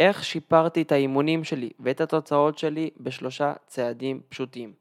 איך שיפרתי את האימונים שלי ואת התוצאות שלי בשלושה צעדים פשוטים.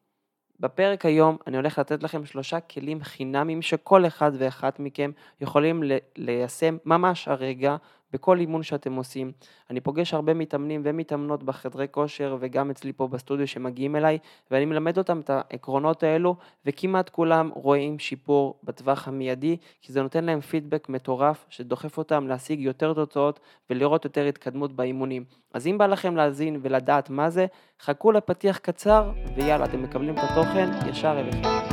בפרק היום אני הולך לתת לכם שלושה כלים חינמיים שכל אחד ואחת מכם יכולים ליישם ממש הרגע בכל אימון שאתם עושים. אני פוגש הרבה מתאמנים ומתאמנות בחדרי כושר וגם אצלי פה בסטודיו שמגיעים אליי ואני מלמד אותם את העקרונות האלו וכמעט כולם רואים שיפור בטווח המיידי כי זה נותן להם פידבק מטורף שדוחף אותם להשיג יותר תוצאות ולראות יותר התקדמות באימונים. אז אם בא לכם להאזין ולדעת מה זה, חכו לפתיח קצר ויאללה אתם מקבלים את התוכן ישר אליכם.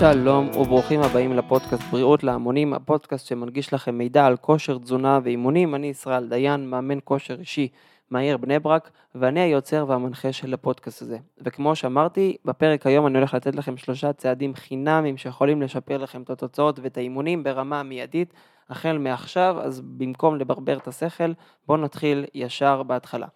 שלום וברוכים הבאים לפודקאסט בריאות להמונים, הפודקאסט שמנגיש לכם מידע על כושר, תזונה ואימונים. אני ישראל דיין, מאמן כושר אישי מהעיר בני ברק, ואני היוצר והמנחה של הפודקאסט הזה. וכמו שאמרתי, בפרק היום אני הולך לתת לכם שלושה צעדים חינמים שיכולים לשפר לכם את התוצאות ואת האימונים ברמה המיידית, החל מעכשיו, אז במקום לברבר את השכל, בואו נתחיל ישר בהתחלה.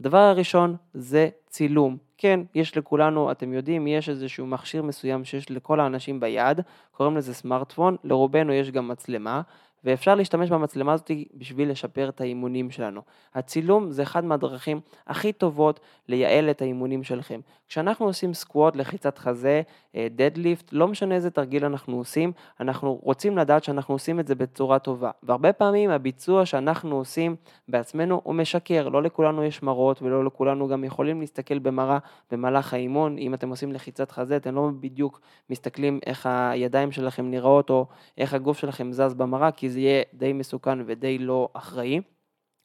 הדבר הראשון זה צילום. כן, יש לכולנו, אתם יודעים, יש איזשהו מכשיר מסוים שיש לכל האנשים ביד, קוראים לזה סמארטפון, לרובנו יש גם מצלמה, ואפשר להשתמש במצלמה הזאת בשביל לשפר את האימונים שלנו. הצילום זה אחד מהדרכים הכי טובות לייעל את האימונים שלכם. כשאנחנו עושים סקווט, לחיצת חזה, דדליפט, אה, לא משנה איזה תרגיל אנחנו עושים, אנחנו רוצים לדעת שאנחנו עושים את זה בצורה טובה. והרבה פעמים הביצוע שאנחנו עושים בעצמנו הוא משקר, לא לכולנו יש מראות ולא לכולנו גם יכולים להסתכל במראה במהלך האימון. אם אתם עושים לחיצת חזה, אתם לא בדיוק מסתכלים איך הידיים שלכם נראות או איך הגוף שלכם זז במראה, כי זה יהיה די מסוכן ודי לא אחראי.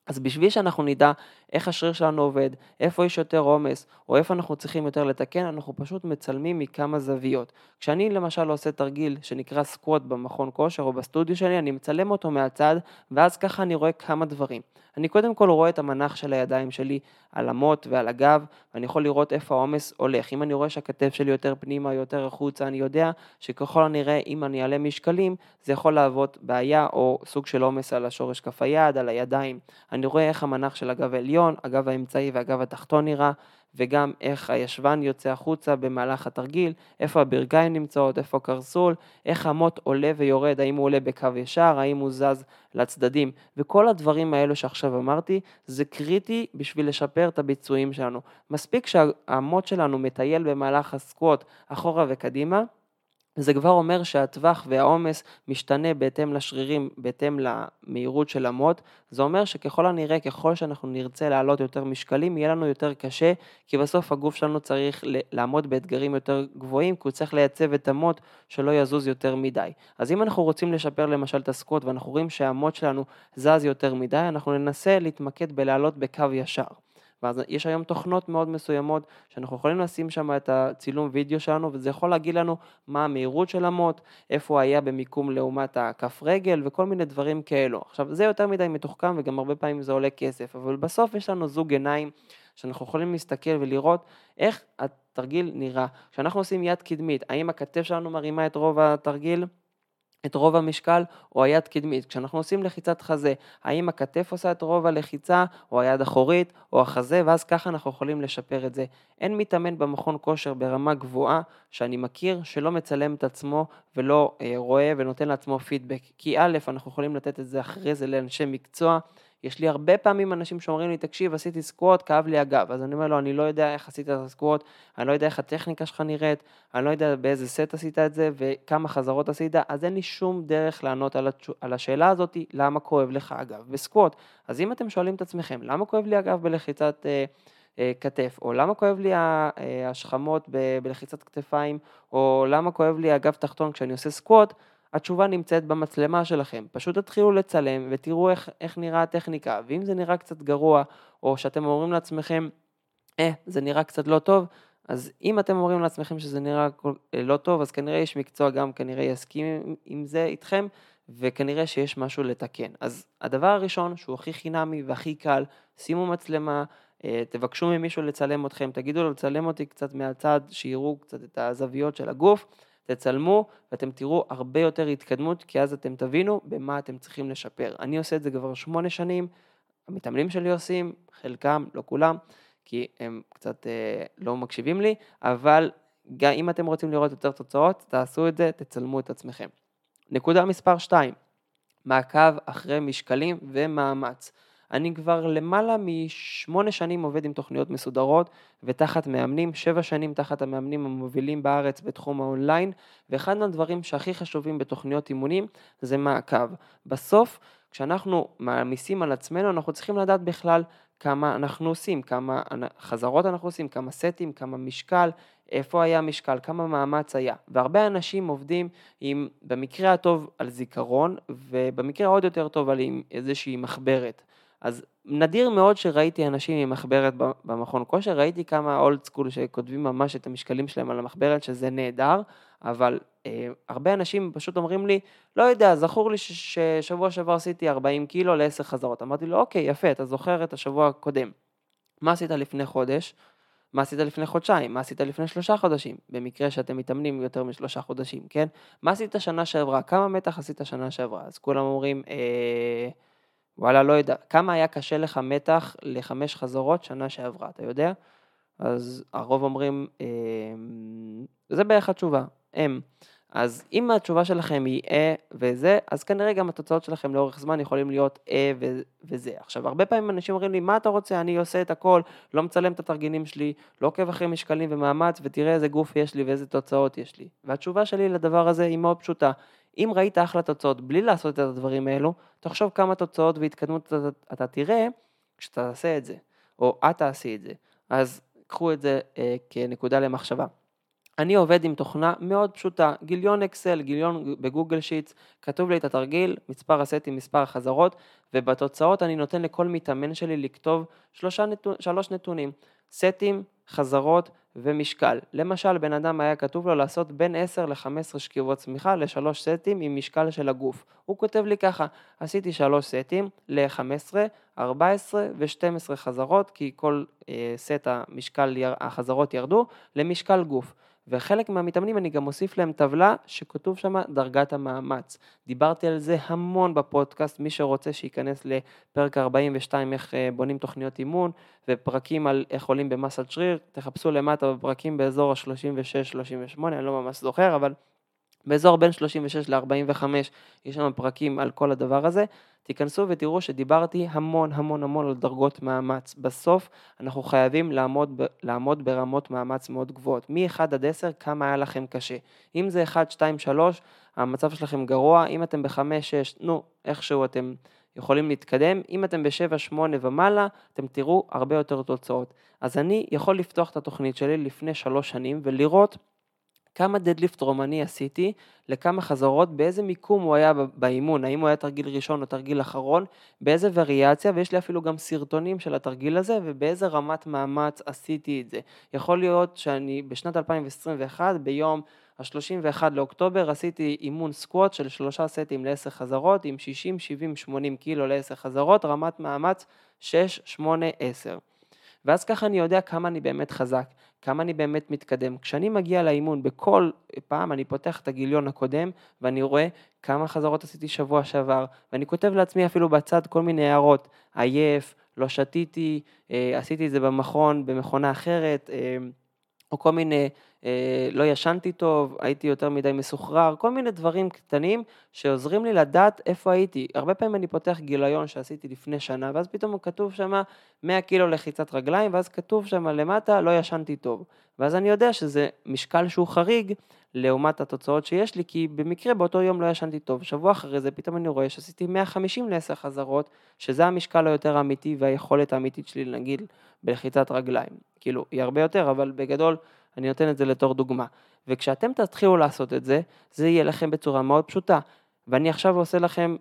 אז בשביל שאנחנו נדע איך השריר שלנו עובד, איפה יש יותר עומס, או איפה אנחנו צריכים יותר לתקן, אנחנו פשוט מצלמים מכמה זוויות. כשאני למשל עושה תרגיל שנקרא סקווט במכון כושר או בסטודיו שלי, אני מצלם אותו מהצד, ואז ככה אני רואה כמה דברים. אני קודם כל רואה את המנח של הידיים שלי על המוט ועל הגב, ואני יכול לראות איפה העומס הולך. אם אני רואה שהכתף שלי יותר פנימה, יותר החוצה, אני יודע שככל הנראה אם אני אעלה משקלים, זה יכול להוות בעיה או סוג של עומס על השורש כף היד, על הידיים. אני רואה איך המנח של הגב העליון, הגב האמצעי והגב התחתון נראה, וגם איך הישבן יוצא החוצה במהלך התרגיל, איפה הברכיים נמצאות, איפה הקרסול, איך המוט עולה ויורד, האם הוא עולה בקו ישר, האם הוא זז לצדדים, וכל הדברים האלו שעכשיו אמרתי, זה קריטי בשביל לשפר את הביצועים שלנו. מספיק שהמוט שלנו מטייל במהלך הסקווט אחורה וקדימה, זה כבר אומר שהטווח והעומס משתנה בהתאם לשרירים, בהתאם למהירות של המוט. זה אומר שככל הנראה, ככל שאנחנו נרצה להעלות יותר משקלים, יהיה לנו יותר קשה, כי בסוף הגוף שלנו צריך לעמוד באתגרים יותר גבוהים, כי הוא צריך לייצב את המוט שלא יזוז יותר מדי. אז אם אנחנו רוצים לשפר למשל את הסקוט ואנחנו רואים שהמוט שלנו זז יותר מדי, אנחנו ננסה להתמקד בלעלות בקו ישר. ואז יש היום תוכנות מאוד מסוימות שאנחנו יכולים לשים שם את הצילום וידאו שלנו וזה יכול להגיד לנו מה המהירות של המוט, איפה הוא היה במיקום לעומת הכף רגל וכל מיני דברים כאלו. עכשיו זה יותר מדי מתוחכם וגם הרבה פעמים זה עולה כסף, אבל בסוף יש לנו זוג עיניים שאנחנו יכולים להסתכל ולראות איך התרגיל נראה. כשאנחנו עושים יד קדמית, האם הכתף שלנו מרימה את רוב התרגיל? את רוב המשקל או היד קדמית. כשאנחנו עושים לחיצת חזה, האם הכתף עושה את רוב הלחיצה או היד אחורית או החזה, ואז ככה אנחנו יכולים לשפר את זה. אין מתאמן במכון כושר ברמה גבוהה שאני מכיר שלא מצלם את עצמו ולא אה, רואה ונותן לעצמו פידבק. כי א', אנחנו יכולים לתת את זה אחרי זה לאנשי מקצוע. יש לי הרבה פעמים אנשים שאומרים לי, תקשיב, עשיתי סקווט, כאב לי הגב. אז אני אומר לו, אני לא יודע איך עשית את הסקווט, אני לא יודע איך הטכניקה שלך נראית, אני לא יודע באיזה סט עשית את זה וכמה חזרות עשית, אז אין לי שום דרך לענות על, התש... על השאלה הזאת, למה כואב לך הגב בסקווט. אז אם אתם שואלים את עצמכם, למה כואב לי הגב בלחיצת... אה, אה, כתף, או למה כואב לי אה, השכמות ב- בלחיצת כתפיים, או למה כואב לי הגב תחתון כשאני עושה סקווט, התשובה נמצאת במצלמה שלכם. פשוט תתחילו לצלם ותראו איך, איך נראה הטכניקה, ואם זה נראה קצת גרוע, או שאתם אומרים לעצמכם, אה, זה נראה קצת לא טוב, אז אם אתם אומרים לעצמכם שזה נראה אה, לא טוב, אז כנראה יש מקצוע גם כנראה יסכים עם זה איתכם, וכנראה שיש משהו לתקן. אז הדבר הראשון, שהוא הכי חינמי והכי קל, שימו מצלמה, אה, תבקשו ממישהו לצלם אתכם, תגידו לו לצלם אותי קצת מהצד, שיראו קצת את הזוויות של הגוף. תצלמו ואתם תראו הרבה יותר התקדמות, כי אז אתם תבינו במה אתם צריכים לשפר. אני עושה את זה כבר שמונה שנים, המתאמנים שלי עושים, חלקם, לא כולם, כי הם קצת אה, לא מקשיבים לי, אבל גם אם אתם רוצים לראות יותר תוצאות, תעשו את זה, תצלמו את עצמכם. נקודה מספר 2, מעקב אחרי משקלים ומאמץ. אני כבר למעלה משמונה שנים עובד עם תוכניות מסודרות ותחת מאמנים, שבע שנים תחת המאמנים המובילים בארץ בתחום האונליין, ואחד מהדברים שהכי חשובים בתוכניות אימונים זה מעקב. בסוף, כשאנחנו מעמיסים על עצמנו, אנחנו צריכים לדעת בכלל כמה אנחנו עושים, כמה חזרות אנחנו עושים, כמה סטים, כמה משקל, איפה היה משקל, כמה מאמץ היה. והרבה אנשים עובדים עם, במקרה הטוב על זיכרון, ובמקרה העוד יותר טוב על עם איזושהי מחברת. אז נדיר מאוד שראיתי אנשים עם מחברת במכון כושר, ראיתי כמה אולד סקול שכותבים ממש את המשקלים שלהם על המחברת, שזה נהדר, אבל אה, הרבה אנשים פשוט אומרים לי, לא יודע, זכור לי ששבוע שעבר עשיתי 40 קילו ל-10 חזרות. אמרתי לו, אוקיי, יפה, אתה זוכר את השבוע הקודם. מה עשית לפני חודש? מה עשית לפני חודשיים? מה עשית לפני שלושה חודשים? במקרה שאתם מתאמנים יותר משלושה חודשים, כן? מה עשית שנה שעברה? כמה מתח עשית שנה שעברה? אז כולם אומרים, אה... וואלה, לא יודע. כמה היה קשה לך מתח לחמש חזרות שנה שעברה, אתה יודע? אז הרוב אומרים, אה, זה בערך התשובה, הם. אז אם התשובה שלכם היא אה וזה, אז כנראה גם התוצאות שלכם לאורך זמן יכולים להיות אה ו- וזה. עכשיו, הרבה פעמים אנשים אומרים לי, מה אתה רוצה, אני עושה את הכל, לא מצלם את התרגילים שלי, לא עוקב אחרי משקלים ומאמץ, ותראה איזה גוף יש לי ואיזה תוצאות יש לי. והתשובה שלי לדבר הזה היא מאוד פשוטה. אם ראית אחלה תוצאות בלי לעשות את הדברים האלו, תחשוב כמה תוצאות והתקדמות אתה, אתה תראה כשאתה תעשה את זה, או את תעשי את זה. אז קחו את זה אה, כנקודה למחשבה. אני עובד עם תוכנה מאוד פשוטה, גיליון אקסל, גיליון בגוגל שיטס, כתוב לי את התרגיל, מספר הסטים, מספר החזרות, ובתוצאות אני נותן לכל מתאמן שלי לכתוב שלושה נתון, שלוש נתונים, סטים, חזרות ומשקל. למשל, בן אדם היה כתוב לו לעשות בין 10 ל-15 שכיבות צמיחה לשלוש סטים עם משקל של הגוף. הוא כותב לי ככה, עשיתי שלוש סטים ל-15, 14 ו-12 חזרות, כי כל אה, סט המשקל, החזרות ירדו, למשקל גוף. וחלק מהמתאמנים אני גם מוסיף להם טבלה שכתוב שם דרגת המאמץ. דיברתי על זה המון בפודקאסט, מי שרוצה שייכנס לפרק 42 איך אה, בונים תוכניות אימון ופרקים על איך עולים במסת שריר, תחפשו למטה בפרקים באזור ה-36-38, אני לא ממש זוכר, אבל באזור בין 36 ל-45 יש שם פרקים על כל הדבר הזה. תיכנסו ותראו שדיברתי המון המון המון על דרגות מאמץ. בסוף אנחנו חייבים לעמוד, לעמוד ברמות מאמץ מאוד גבוהות. מ-1 עד 10 כמה היה לכם קשה. אם זה 1, 2, 3, המצב שלכם גרוע, אם אתם ב-5, 6, נו, איכשהו אתם יכולים להתקדם. אם אתם ב-7, 8 ומעלה, אתם תראו הרבה יותר תוצאות. אז אני יכול לפתוח את התוכנית שלי לפני 3 שנים ולראות כמה דדליפט רומני עשיתי, לכמה חזרות, באיזה מיקום הוא היה באימון, האם הוא היה תרגיל ראשון או תרגיל אחרון, באיזה וריאציה, ויש לי אפילו גם סרטונים של התרגיל הזה, ובאיזה רמת מאמץ עשיתי את זה. יכול להיות שאני בשנת 2021, ביום ה-31 לאוקטובר, עשיתי אימון סקווט של שלושה סטים ל-10 חזרות, עם 60, 70, 80 קילו ל-10 חזרות, רמת מאמץ 6, 8, 10. ואז ככה אני יודע כמה אני באמת חזק, כמה אני באמת מתקדם. כשאני מגיע לאימון, בכל פעם אני פותח את הגיליון הקודם, ואני רואה כמה חזרות עשיתי שבוע שעבר, ואני כותב לעצמי אפילו בצד כל מיני הערות, עייף, לא שתיתי, אה, עשיתי את זה במכון, במכונה אחרת, אה, או כל מיני לא ישנתי טוב, הייתי יותר מדי מסוחרר, כל מיני דברים קטנים שעוזרים לי לדעת איפה הייתי. הרבה פעמים אני פותח גיליון שעשיתי לפני שנה, ואז פתאום כתוב שם 100 קילו לחיצת רגליים, ואז כתוב שם למטה לא ישנתי טוב. ואז אני יודע שזה משקל שהוא חריג לעומת התוצאות שיש לי, כי במקרה באותו יום לא ישנתי טוב. שבוע אחרי זה פתאום אני רואה שעשיתי 150 ל-10 חזרות, שזה המשקל היותר אמיתי והיכולת האמיתית שלי, נגיד, בלחיצת רגליים. כאילו, היא הרבה יותר, אבל בגדול... אני נותן את זה לתור דוגמה. וכשאתם תתחילו לעשות את זה, זה יהיה לכם בצורה מאוד פשוטה. ואני עכשיו עושה לכם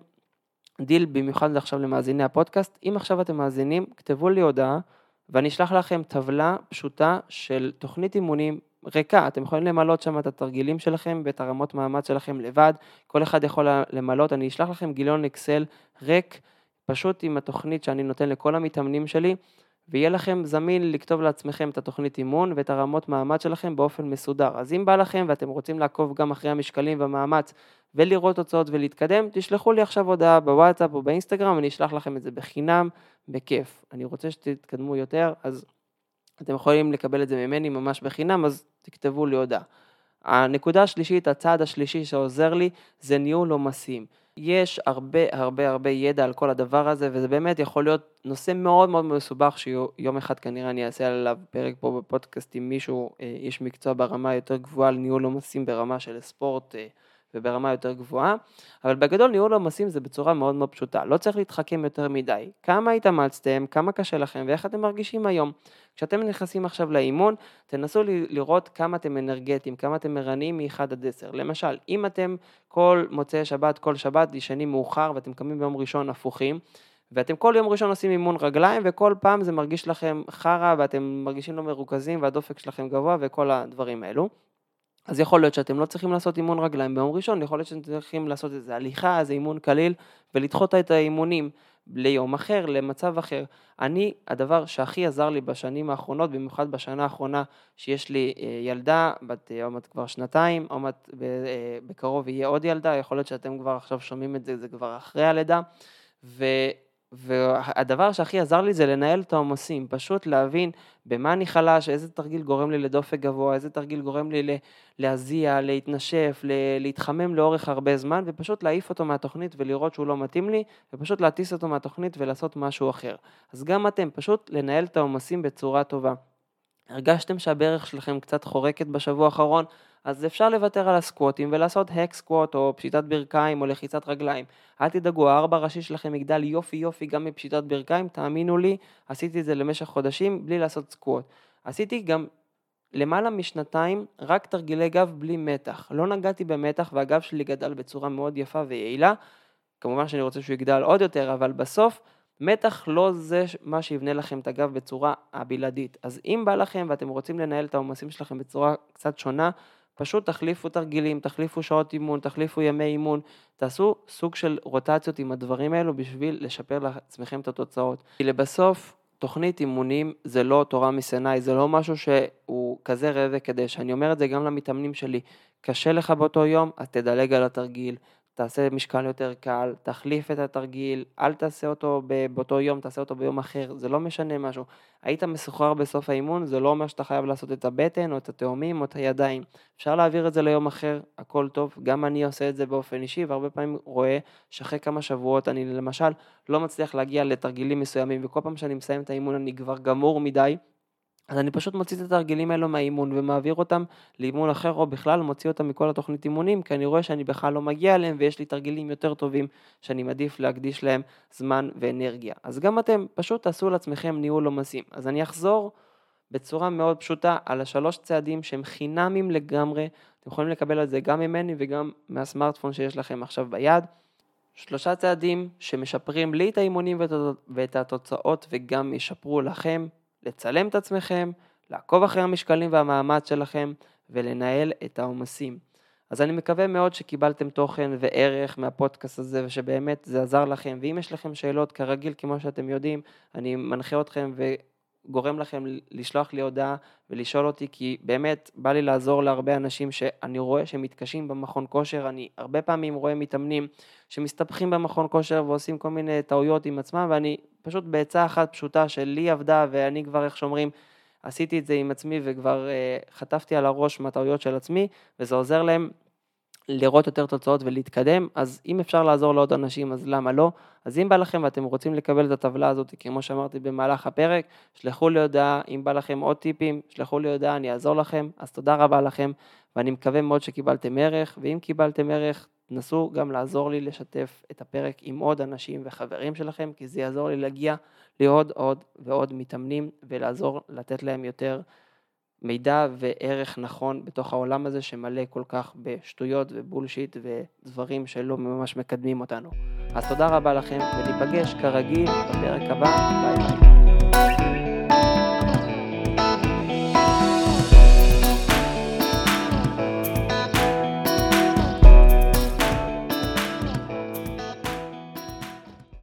דיל במיוחד עכשיו למאזיני הפודקאסט. אם עכשיו אתם מאזינים, כתבו לי הודעה ואני אשלח לכם טבלה פשוטה של תוכנית אימונים ריקה, אתם יכולים למלות שם את התרגילים שלכם ואת הרמות מאמץ שלכם לבד, כל אחד יכול למלות, אני אשלח לכם גיליון אקסל ריק, פשוט עם התוכנית שאני נותן לכל המתאמנים שלי, ויהיה לכם זמין לכתוב לעצמכם את התוכנית אימון ואת הרמות מאמץ שלכם באופן מסודר. אז אם בא לכם ואתם רוצים לעקוב גם אחרי המשקלים והמאמץ ולראות תוצאות ולהתקדם, תשלחו לי עכשיו הודעה בוואטסאפ או באינסטגרם, אני אשלח לכם את זה בחינם, בכיף. אני רוצה שתתקדמו יותר, אז אתם יכולים לקבל את זה ממני ממש בחינם, אז תכתבו לי הודעה. הנקודה השלישית, הצעד השלישי שעוזר לי, זה ניהול עומסים. יש הרבה הרבה הרבה ידע על כל הדבר הזה, וזה באמת יכול להיות נושא מאוד מאוד מסובך, שיום אחד כנראה אני אעשה עליו פרק פה בפודקאסט עם מישהו, אה, איש מקצוע ברמה יותר גבוהה על ניהול עומסים ברמה של ספורט אה, וברמה יותר גבוהה, אבל בגדול ניהול עומסים זה בצורה מאוד מאוד פשוטה, לא צריך להתחכם יותר מדי. כמה התאמצתם, כמה קשה לכם ואיך אתם מרגישים היום. כשאתם נכנסים עכשיו לאימון, תנסו לראות כמה אתם אנרגטיים, כמה אתם ערניים מ-1 עד 10. למשל, אם אתם כל מוצאי שבת, כל שבת, ישנים מאוחר ואתם קמים ביום ראשון הפוכים, ואתם כל יום ראשון עושים אימון רגליים וכל פעם זה מרגיש לכם חרא ואתם מרגישים לא מרוכזים והדופק שלכם גבוה וכל הדברים האלו. אז יכול להיות שאתם לא צריכים לעשות אימון רגליים ביום ראשון, יכול להיות שאתם צריכים לעשות איזה הליכה, איזה אימון קליל, ולדחות את האימונים ליום אחר, למצב אחר. אני, הדבר שהכי עזר לי בשנים האחרונות, במיוחד בשנה האחרונה, שיש לי אה, ילדה, בת אה, עוד מעט כבר שנתיים, עוד מעט אה, בקרוב יהיה עוד ילדה, יכול להיות שאתם כבר עכשיו שומעים את זה, זה כבר אחרי הלידה, ו... והדבר שהכי עזר לי זה לנהל את העומסים, פשוט להבין במה אני חלש, איזה תרגיל גורם לי לדופק גבוה, איזה תרגיל גורם לי להזיע, להתנשף, להתחמם לאורך הרבה זמן, ופשוט להעיף אותו מהתוכנית ולראות שהוא לא מתאים לי, ופשוט להטיס אותו מהתוכנית ולעשות משהו אחר. אז גם אתם, פשוט לנהל את העומסים בצורה טובה. הרגשתם שהברך שלכם קצת חורקת בשבוע האחרון, אז אפשר לוותר על הסקווטים ולעשות הק סקווט או פשיטת ברכיים או לחיצת רגליים. אל תדאגו, הארבע ראשי שלכם יגדל יופי יופי גם מפשיטת ברכיים, תאמינו לי, עשיתי את זה למשך חודשים בלי לעשות סקווט. עשיתי גם למעלה משנתיים רק תרגילי גב בלי מתח. לא נגעתי במתח והגב שלי גדל בצורה מאוד יפה ויעילה. כמובן שאני רוצה שהוא יגדל עוד יותר, אבל בסוף מתח לא זה מה שיבנה לכם את הגב בצורה הבלעדית. אז אם בא לכם ואתם רוצים לנהל את העומסים שלכם בצורה קצת שונה, פשוט תחליפו תרגילים, תחליפו שעות אימון, תחליפו ימי אימון, תעשו סוג של רוטציות עם הדברים האלו בשביל לשפר לעצמכם את התוצאות. כי לבסוף, תוכנית אימונים זה לא תורה מסיני, זה לא משהו שהוא כזה ראה וקדש. אני אומר את זה גם למתאמנים שלי. קשה לך באותו יום, אז תדלג על התרגיל, תעשה משקל יותר קל, תחליף את התרגיל, אל תעשה אותו באותו יום, תעשה אותו ביום אחר, זה לא משנה משהו. היית מסוחרר בסוף האימון, זה לא אומר שאתה חייב לעשות את הבטן או את התאומים או את הידיים. אפשר להעביר את זה ליום אחר, הכל טוב, גם אני עושה את זה באופן אישי, והרבה פעמים רואה שאחרי כמה שבועות אני למשל לא מצליח להגיע לתרגילים מסוימים, וכל פעם שאני מסיים את האימון אני כבר גמור מדי. אז אני פשוט מוציא את התרגילים האלו מהאימון ומעביר אותם לאימון אחר, או בכלל מוציא אותם מכל התוכנית אימונים, כי אני רואה שאני בכלל לא מגיע אליהם ויש לי תרגילים יותר טובים שאני מעדיף להקדיש להם זמן ואנרגיה. אז גם אתם פשוט תעשו לעצמכם ניהול עומסים. אז אני אחזור בצורה מאוד פשוטה על השלוש צעדים שהם חינמים לגמרי, אתם יכולים לקבל את זה גם ממני וגם מהסמארטפון שיש לכם עכשיו ביד. שלושה צעדים שמשפרים לי את האימונים ואת התוצאות וגם ישפרו לכם לצלם את עצמכם, לעקוב אחרי המשקלים והמאמץ שלכם ולנהל את העומסים. אז אני מקווה מאוד שקיבלתם תוכן וערך מהפודקאסט הזה ושבאמת זה עזר לכם ואם יש לכם שאלות כרגיל כמו שאתם יודעים אני מנחה אתכם וגורם לכם לשלוח לי הודעה ולשאול אותי כי באמת בא לי לעזור להרבה אנשים שאני רואה שמתקשים במכון כושר, אני הרבה פעמים רואה מתאמנים שמסתבכים במכון כושר ועושים כל מיני טעויות עם עצמם ואני פשוט בעצה אחת פשוטה שלי עבדה ואני כבר, איך שאומרים, עשיתי את זה עם עצמי וכבר uh, חטפתי על הראש מהטעויות של עצמי, וזה עוזר להם לראות יותר תוצאות ולהתקדם, אז אם אפשר לעזור לעוד אנשים, אז למה לא? אז אם בא לכם ואתם רוצים לקבל את הטבלה הזאת, כמו שאמרתי במהלך הפרק, שלחו לי הודעה, אם בא לכם עוד טיפים, שלחו לי הודעה, אני אעזור לכם, אז תודה רבה לכם, ואני מקווה מאוד שקיבלתם ערך, ואם קיבלתם ערך, תנסו גם לעזור לי לשתף את הפרק עם עוד אנשים וחברים שלכם, כי זה יעזור לי להגיע לעוד עוד ועוד מתאמנים ולעזור לתת להם יותר מידע וערך נכון בתוך העולם הזה שמלא כל כך בשטויות ובולשיט ודברים שלא ממש מקדמים אותנו. אז תודה רבה לכם וניפגש כרגיל בפרק הבא, ביי ביי.